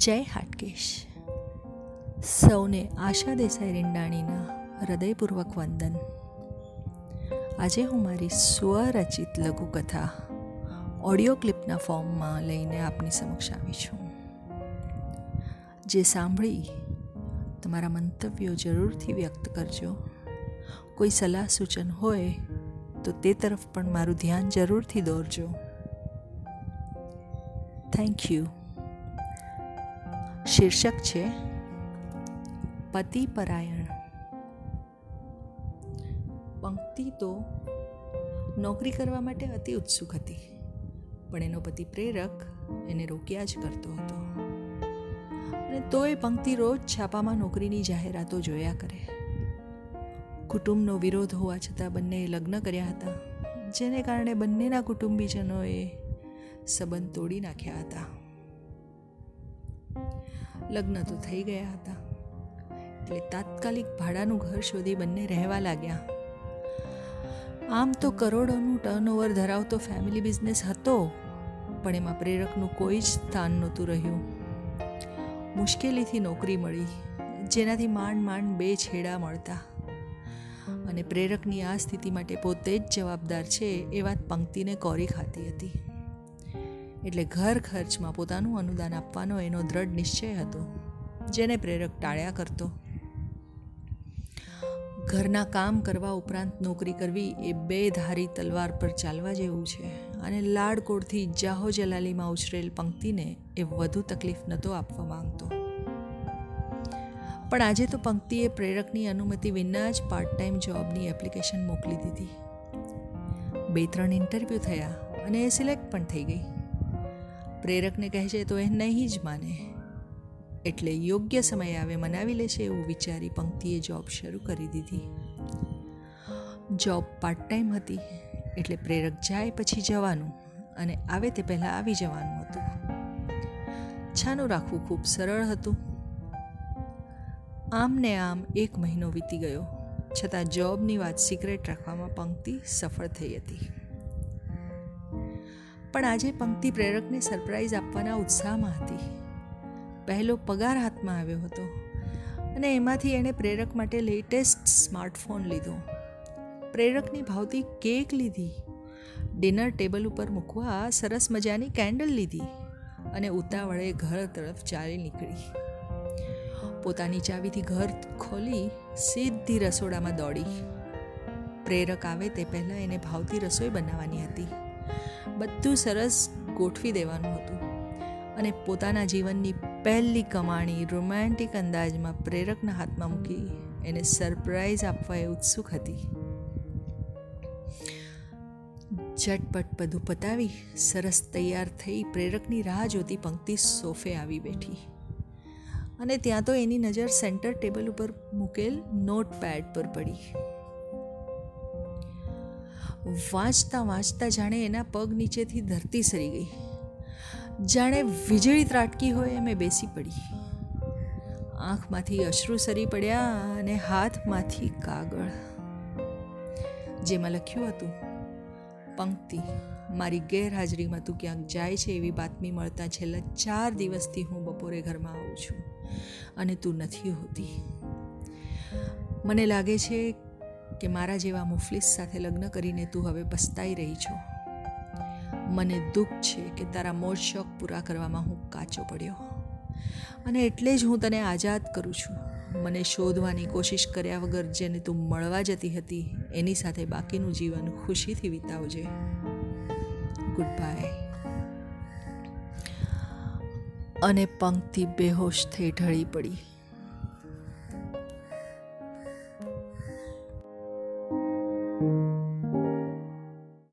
જય હાટકેશ. સૌને આશા દેસાઈ રીંડાણીના હૃદયપૂર્વક વંદન. આજે હું મારી સ્વરચિત લઘુકથા ઓડિયો ક્લિપના ફોર્મમાં લઈને આપની સમક્ષ આવી છું. જે સાંભળી તમારા મંતવ્યો જરૂરથી વ્યક્ત કરજો. કોઈ સલાહ સૂચન હોય તો તે તરફ પણ મારું ધ્યાન જરૂરથી દોરજો. Thank you. શીર્ષક છે પતિ પરાયણ પંક્તિ તો નોકરી કરવા માટે અતિ ઉત્સુક હતી, પણ એનો પતિ પ્રેરક એને રોક્યા જ કરતો હતો. અને તોય પંક્તિ રોજ છાપામાં નોકરીની જાહેરાતો જોયા કરે. કુટુંબનો વિરોધ હોવા છતાં બંનેએ લગ્ન કર્યા હતા, જેને કારણે બંનેના કુટુંબીજનોએ સંબંધ તોડી નાખ્યા હતા. લગ્ન તો થઈ ગયા હતા. એટલે તાત્કાલિક ભાડાનું ઘર શોધી બંને રહેવા લાગ્યા. આમ તો કરોડોનું ટર્નઓવર ધરાવતો ફેમિલી બિઝનેસ હતો, પણ એમાં પ્રેરકનું કોઈ જ સ્થાન નહોતું રહ્યું. મુશ્કેલીથી નોકરી મળી, જેનાથી માંડ માંડ બે છેડા મળતા. અને પ્રેરકની આ સ્થિતિ માટે પોતે જ જવાબદાર છે એ વાત પંક્તિને કોરી ખાતી હતી. એટલે ઘર ખર્ચમાં પોતાનું અનુદાન આપવાનો એનો દ્રઢ નિશ્ચય હતો, જેને પ્રેરક ટાળ્યા કરતો. ઘરના કામ કરવા ઉપરાંત નોકરી કરવી એ બે ધારી તલવાર પર ચાલવા જેવું છે અને લાડકોડથી જાહો જલાલીમાં ઉછરેલ પંક્તિને એ વધુ તકલીફ નહોતો આપવા માંગતો. પણ આજે તો પંક્તિએ પ્રેરકની અનુમતિ વિના જ પાર્ટ ટાઈમ જોબની એપ્લિકેશન મોકલી દીધી. બે ત્રણ ઇન્ટરવ્યૂ થયા અને એ સિલેક્ટ પણ થઈ ગઈ. પ્રેરકને કહે છે, તો એ નહીં જ માને. એટલે યોગ્ય સમયે આવે મનાવી લેશે એવું વિચારી પંક્તિએ જોબ શરૂ કરી દીધી. જોબ પાર્ટ ટાઈમ હતી, એટલે પ્રેરક જાય પછી જવાનું અને આવે તે પહેલાં આવી જવાનું હતું. છાનું રાખવું ખૂબ સરળ હતું. આમ ને આમ એક મહિનો વીતી ગયો, છતાં જોબની વાત સિક્રેટ રાખવામાં પંક્તિ સફળ થઈ હતી. પણ આજે પંક્તિ પ્રેરકને સરપ્રાઈઝ આપવાના ઉત્સાહમાં હતી. પહેલો પગાર હાથમાં આવ્યો હતો અને એમાંથી એણે પ્રેરક માટે લેટેસ્ટ સ્માર્ટફોન લીધો. પ્રેરકની ભાવતી કેક લીધી, ડિનર ટેબલ ઉપર મૂકવા સરસ મજાની કેન્ડલ લીધી અને ઉતાવળે ઘર તરફ ચાલી નીકળી. પોતાની ચાવીથી ઘર ખોલી સીધી રસોડામાં દોડી. પ્રેરક આવે તે પહેલાં એને ભાવતી રસોઈ બનાવવાની હતી. બધું સરસ ગોઠવી દેવાનું હતું. અને પોતાના જીવનની પહેલી કમાણી રોમેન્ટિક અંદાજમાં પ્રેરકના હાથમાં મૂકી એને સરપ્રાઈઝ આપવા એ ઉત્સુક હતી. ઝટપટ બધું પતાવી સરસ તૈયાર થઈ પ્રેરકની રાહ જોતી પંક્તિ સોફે આવી બેઠી. અને ત્યાં તો એની નજર સેન્ટર ટેબલ ઉપર મૂકેલ નોટ પેડ પર પડી. વાંચતા વાંચતા જાણે એના પગ નીચેથી ધરતી સરી ગઈ. જાણે વીજળી ત્રાટકી હોય એમ બેસી પડી. આંખમાંથી અશ્રુ સરી પડ્યા અને હાથમાંથી કાગળ. જેમાં લખ્યું હતું, પંક્તિ, મારી ગેરહાજરીમાં તું ક્યાંક જાય છે એવી બાતમી મળતા છેલ્લા ચાર દિવસથી હું બપોરે ઘરમાં આવું છું અને તું નથી હોતી. મને લાગે છે કે મારા જેવા મુફલિસ સાથે લગ્ન કરીને તું હવે પસ્તાઈ રહી છો. મને દુઃખ છે કે તારા મોજ શોખ પૂરા કરવામાં હું કાચો પડ્યો. અને એટલે જ હું તને આઝાદ કરું છું. મને શોધવાની કોશિશ કર્યા વગર જેને તું મળવા જતી હતી, એની સાથે બાકીનું જીવન ખુશીથી વિતાવજે. ગુડ બાય અને પંક્તિ બેહોશ થઈ ઢળી પડી.